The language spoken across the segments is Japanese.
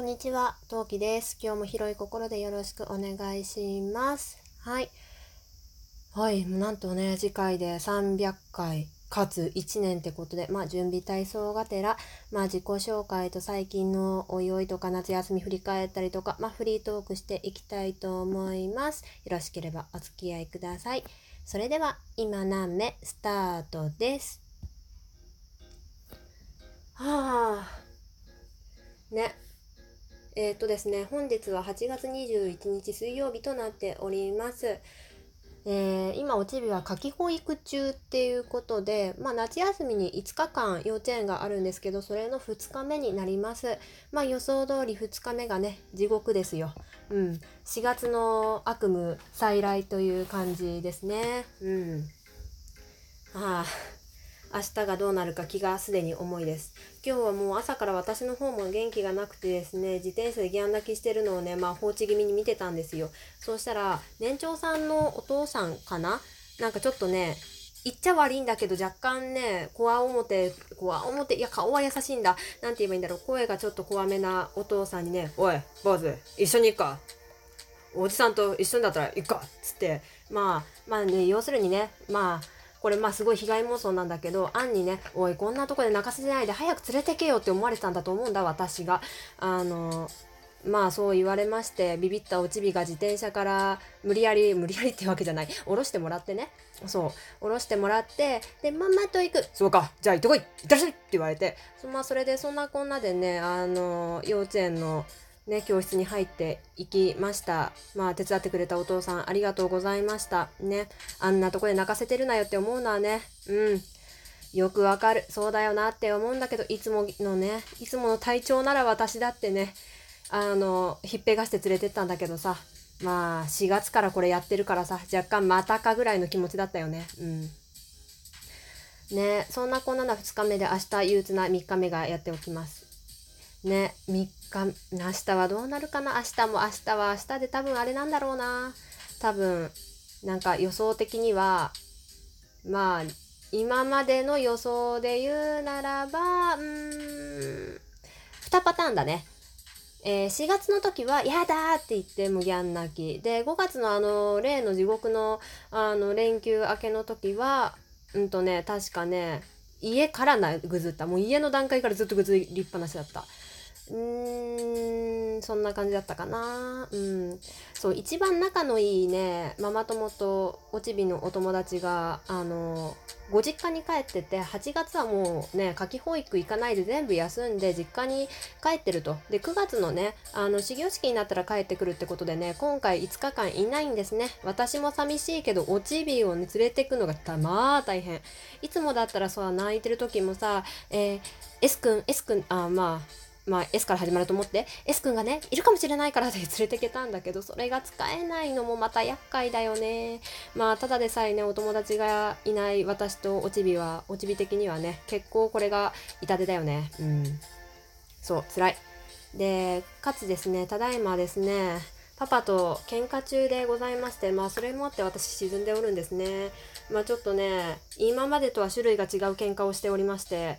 こんにちは、トウキです。今日も広い心でよろしくお願いします。はい。はい、なんとね、次回で300回、かつ1年ってことで、まあ、準備体操がてら、まあ、自己紹介と最近のおいおいとか夏休み振り返ったりとか、まあ、フリートークしていきたいと思います。よろしければお付き合いください。それでは、今何目スタートです。はあ。ね。えっとですね、本日は8月21日水曜日となっております。えー今、おちびは夏季保育中っていうことで、まあ、夏休みに5日間幼稚園があるんですけど、それの2日目になります。まあ、予想通り2日目がね、地獄ですよ。うん。4月の悪夢再来という感じですね。うん。ああ。明日がどうなるか気がすでに重いです。今日はもう朝から私の方も元気がなくてですね、自転車でギャン泣きしてるのをね、まあ放置気味に見てたんですよ。そうしたら、年長さんのお父さんかな？なんかちょっとね、言っちゃ悪いんだけど若干ね、こわ表、こわ表、いや顔は優しいんだ。なんて言えばいいんだろう。声がちょっと怖めなお父さんにね、おい、坊主、一緒に行くか？おじさんと一緒にだったら行くか？つって、まあ、まあね、要するにね、まあ、これまあすごい被害妄想なんだけど、アンにね、おい、こんなとこで泣かせてないで早く連れてけよって思われてたんだと思うんだ、私が。あの、まあそう言われまして、ビビったおちびが自転車から無理やり、無理やりってわけじゃない、降ろしてもらってね。そう、降ろしてもらって、で、ママと行く。そうか、じゃあ行ってこい行ってらっしゃいって言われて、まあそれでそんなこんなでね、あの、幼稚園のね、教室に入っていきました。まあ、手伝ってくれたお父さん、ありがとうございました。ね。あんなとこで泣かせてるなよって思うのはね、うん。よくわかる。そうだよなって思うんだけど、いつものね、いつもの体調なら私だってね、あの、ひっぺがして連れてったんだけどさ、まあ、4月からこれやってるからさ、若干またかぐらいの気持ちだったよね。うん。ね、そんなこんなな2日目で明日憂鬱な3日目がやっておきます。ね、3日、明日はどうなるかな？明日も明日は明日で多分あれなんだろうな。多分、なんか予想的には、まあ、今までの予想で言うならば、うーん、2パターンだね。えー4月の時は、やだって言ってもギャン泣き。で、5月のあの、例の地獄の、あの、連休明けの時は、うんとね、確かね、家からなぐずった。もう家の段階からずっとぐずりっぱなしだった。うーん、そんな感じだったかな。うん。そう、一番仲のいいね、ママ友とおちびのお友達が、あの、ご実家に帰ってて、8月はもうね、夏季保育行かないで全部休んで、実家に帰ってると。で、9月のね、あの、始業式になったら帰ってくるってことでね、今回5日間いないんですね。私も寂しいけど、おちびをね、連れてくのがたまあ大変。いつもだったらさ、泣いてる時もさ、えー、S 君、S 君、あ、まあ、まあ、S から始まると思って S 君がねいるかもしれないからって連れてけたんだけどそれが使えないのもまた厄介だよね。まあただでさえねお友達がいない私とおちびはおちび的にはね結構これが痛手だよね。うん。そう辛い。でかつですねただいまですねパパと喧嘩中でございましてまあそれもあって私沈んでおるんですね。まあちょっとね今までとは種類が違う喧嘩をしておりまして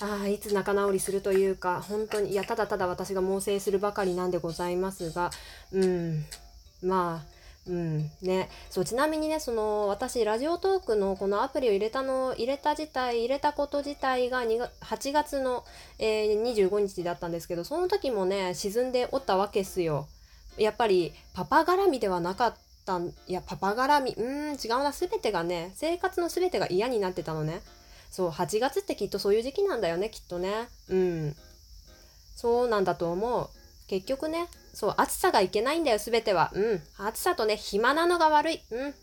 あいつ仲直りするというか本当にいやただただ私が猛省するばかりなんでございますがうんまあうんね、そうちなみにねその私ラジオトークのこのアプリを入れたの入れた自体入れたこと自体が2 8月の、えー25日だったんですけどその時もね沈んでおったわけっすよ。やっぱりパパ絡みではなかったいやパパ絡みうーん違うな全てがね生活の全てが嫌になってたのね。そう8月ってきっとそういう時期なんだよねきっとね。うん。そうなんだと思う。結局ねそう暑さがいけないんだよ全ては。うん。暑さとね暇なのが悪い。うん。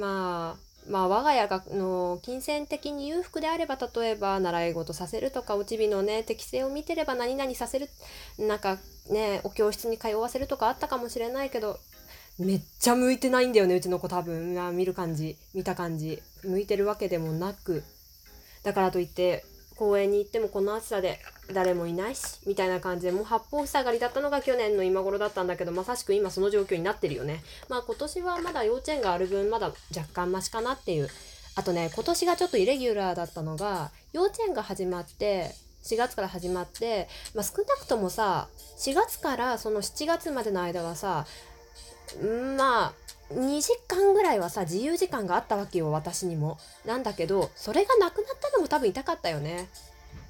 まあまあ我が家がの金銭的に裕福であれば例えば習い事させるとかおちびのね適性を見てれば何々させるなんかねお教室に通わせるとかあったかもしれないけどめっちゃ向いてないんだよねうちの子多分。見る感じ見た感じ。向いてるわけでもなく。だからといって公園に行ってもこの暑さで誰もいないしみたいな感じでもう八方塞がりだったのが去年の今頃だったんだけどまさしく今その状況になってるよね。まあ今年はまだ幼稚園がある分まだ若干マシかなっていう。あとね今年がちょっとイレギュラーだったのが幼稚園が始まって4月から始まって、まあ、少なくともさ4月からその7月までの間はさまあ2時間ぐらいはさ自由時間があったわけよ私にも。なんだけどそれがなくなったのも多分痛かったよね。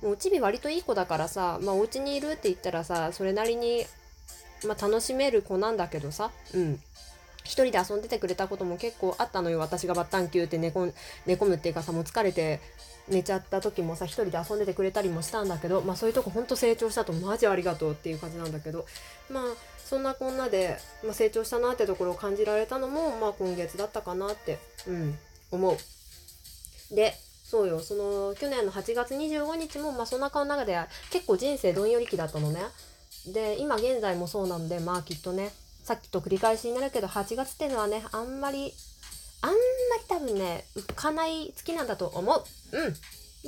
もうおちび割といい子だからさまあお家にいるって言ったらさそれなりに、まあ、楽しめる子なんだけどさうん一人で遊んでてくれたことも結構あったのよ私がバッタンキューって寝込寝込むっていうかさもう疲れて寝ちゃった時もさ一人で遊んでてくれたりもしたんだけどまあそういうとこほんと成長したとマジありがとうっていう感じなんだけどまあそんなこんなで、まあ、成長したなってところを感じられたのもまあ今月だったかなってうん思う。でそうよその去年の8月25日もまあそんな顔の中で結構人生どんより期だったのね。で今現在もそうなのでまあきっとねさっきと繰り返しになるけど8月っていうのはねあんまりあんまり多分ね浮かない月なんだと思う。うん。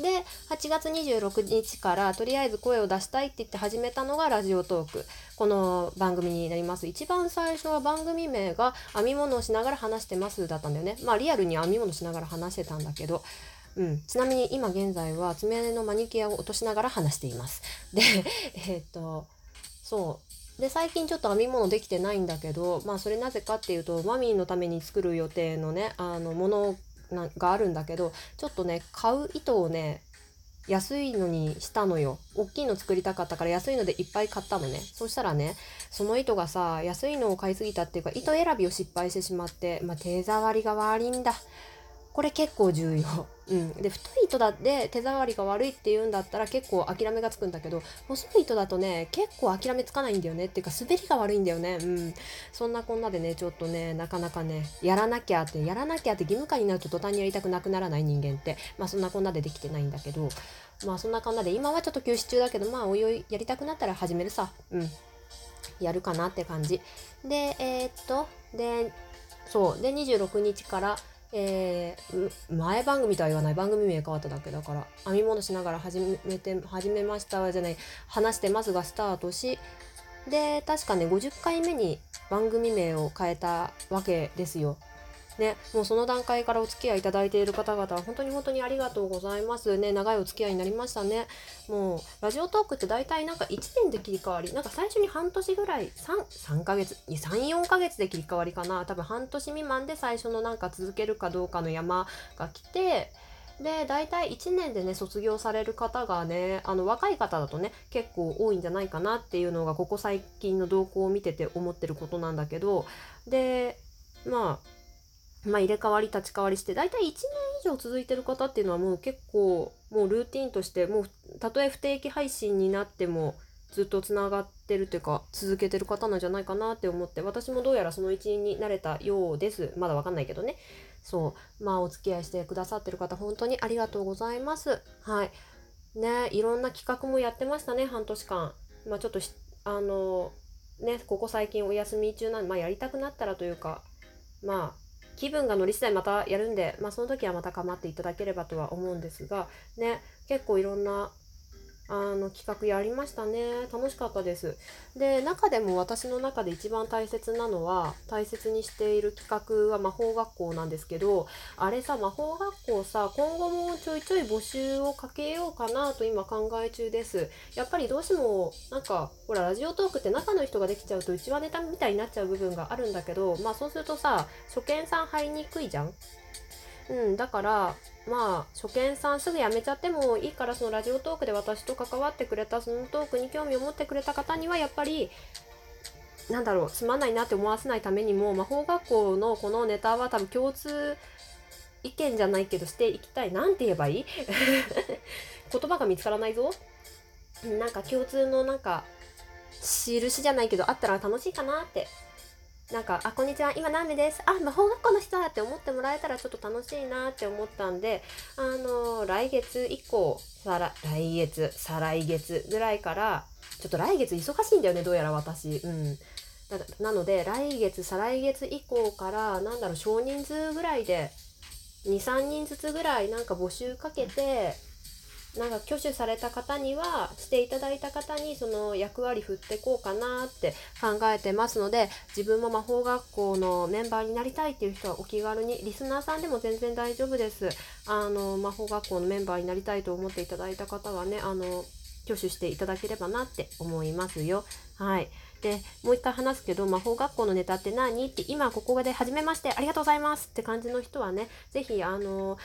で8月26日からとりあえず声を出したいって言って始めたのがラジオトーク。この番組になります。一番最初は番組名が編み物をしながら話してますだったんだよね。まあリアルに編み物しながら話してたんだけど。うん、ちなみに今現在は爪のマニキュアを落としながら話しています。で、えー、っと、そう、で最近ちょっと編み物できてないんだけどまあそれなぜかっていうとマミーのために作る予定のねあのものがあるんだけどちょっとね買う糸をね安いのにしたのよ。大きいの作りたかったから安いのでいっぱい買ったのね。そしたらねその糸がさ安いのを買いすぎたっていうか糸選びを失敗してしまって、まあ、手触りが悪いんだ。これ結構重要。うん、で太い糸だって手触りが悪いっていうんだったら結構諦めがつくんだけど細い糸だとね結構諦めつかないんだよねっていうか滑りが悪いんだよね。うん。そんなこんなでねちょっとねなかなかねやらなきゃってやらなきゃって義務感になると途端にやりたくなくならない人間ってまあそんなこんなでできてないんだけどまあそんなこんなで今はちょっと休止中だけどまあおいおいやりたくなったら始めるさ。うん。やるかなって感じ。でえー、っとでそう。で26日からえー、前番組とは言わない番組名変わっただけだから編み物しながら始めて始めましたじゃない話してますがスタートしで確かね50回目に番組名を変えたわけですよ。ね、もうその段階からお付き合いいただいている方々は本当に本当にありがとうございます。ね長いお付き合いになりましたね。もうラジオトークって大体なんか1年で切り替わり。なんか最初に半年ぐらい 3, 3ヶ月34ヶ月で切り替わりかな。多分半年未満で最初のなんか続けるかどうかの山が来てで大体1年でね卒業される方がねあの若い方だとね結構多いんじゃないかなっていうのがここ最近の動向を見てて思ってることなんだけど。でまあまあ、入れ替わり立ち替わりして大体1年以上続いてる方っていうのはもう結構もうルーティンとしてもうたとえ不定期配信になってもずっとつながってるっていうか続けてる方なんじゃないかなって思って私もどうやらその一員になれたようです。まだわかんないけどね。そう。まあお付き合いしてくださってる方本当にありがとうございます。はい。ねいろんな企画もやってましたね半年間。まあちょっとあのねここ最近お休み中なんでまあやりたくなったらというかまあ気分が乗り次第またやるんで、まあ、その時はまた構っていただければとは思うんですが、ね、結構いろんなあの企画やりましたね。楽しかったです。で中でも私の中で一番大切なのは大切にしている企画は魔法学校なんですけどあれさ魔法学校さ今後もちょいちょい募集をかけようかなと今考え中です。やっぱりどうしてもなんかほらラジオトークって中の人ができちゃうとうちはネタみたいになっちゃう部分があるんだけどまあそうするとさ初見さん入りにくいじゃん？うんだからまあ初見さんすぐ辞めちゃってもいいからそのラジオトークで私と関わってくれたそのトークに興味を持ってくれた方にはやっぱりなんだろうつまないなって思わせないためにも魔法学校のこのネタは多分共通意見じゃないけどしていきたい。なんて言えばいい？言葉が見つからないぞ。なんか共通のなんか印じゃないけどあったら楽しいかなって。なんか「あこんにちは。今何名です」「あ魔法学校の人だ」って思ってもらえたらちょっと楽しいなって思ったんであの来月以降さら来月再来月ぐらいからちょっと来月忙しいんだよねどうやら私。うん。なので来月再来月以降からなんだろう少人数ぐらいで23人ずつぐらいなんか募集かけてなんか挙手された方にはしていただいた方にその役割振ってこうかなって考えてますので自分も魔法学校のメンバーになりたいっていう人はお気軽にリスナーさんでも全然大丈夫ですあの魔法学校のメンバーになりたいと思っていただいた方はねあの挙手していただければなって思いますよ。はい。で、もう一回話すけど、魔法学校のネタって何？って今ここで初めましてありがとうございますって感じの人はね、是非あの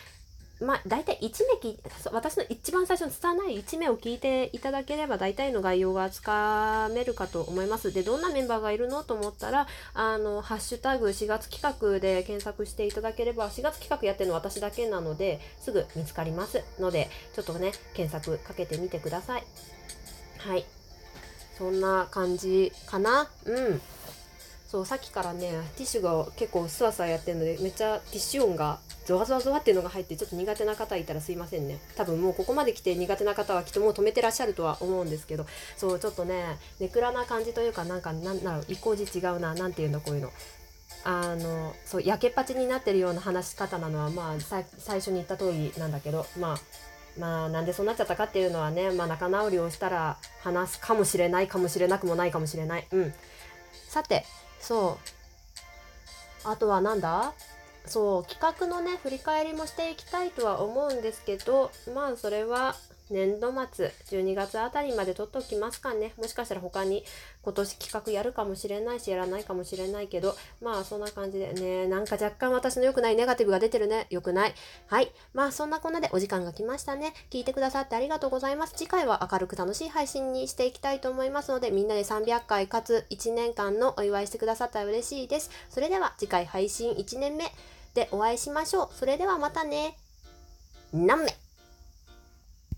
まあ、大体1名き私の一番最初の拙い1名を聞いていただければ大体の概要がつかめるかと思います。で、どんなメンバーがいるの？と思ったら、あの、ハッシュタグ4月企画で検索していただければ、4月企画やってるの私だけなので、すぐ見つかりますので、ちょっとね、検索かけてみてください。はい。そんな感じかな？うん。そう、さっきからね、ティッシュが結構スワスワやってるので、めっちゃティッシュ音がゾワゾワゾワっていうのが入ってちょっと苦手な方いたらすいませんね。多分もうここまで来て苦手な方はきっともう止めてらっしゃるとは思うんですけどそうちょっとねネクラな感じというかなんかなんだろう意向字違うな何て言うんだこういうの。あのそう焼けっぱちになってるような話し方なのはまあ最初に言った通りなんだけどまあまあなんでそうなっちゃったかっていうのはね、まあ、仲直りをしたら話すかもしれないかもしれなくもないかもしれない。うん。さてそう。あとはなんだ？そう企画のね振り返りもしていきたいとは思うんですけどまあそれは年度末12月あたりまで撮っておきますかね。もしかしたら他に今年企画やるかもしれないしやらないかもしれないけどまあそんな感じでねなんか若干私の良くないネガティブが出てるね。良くない。はい。まあそんなこんなでお時間が来ましたね。聞いてくださってありがとうございます。次回は明るく楽しい配信にしていきたいと思いますのでみんなで300回かつ1年間のお祝いしてくださったら嬉しいです。それでは次回配信1年目でお会いしましょう。それではまたね。何名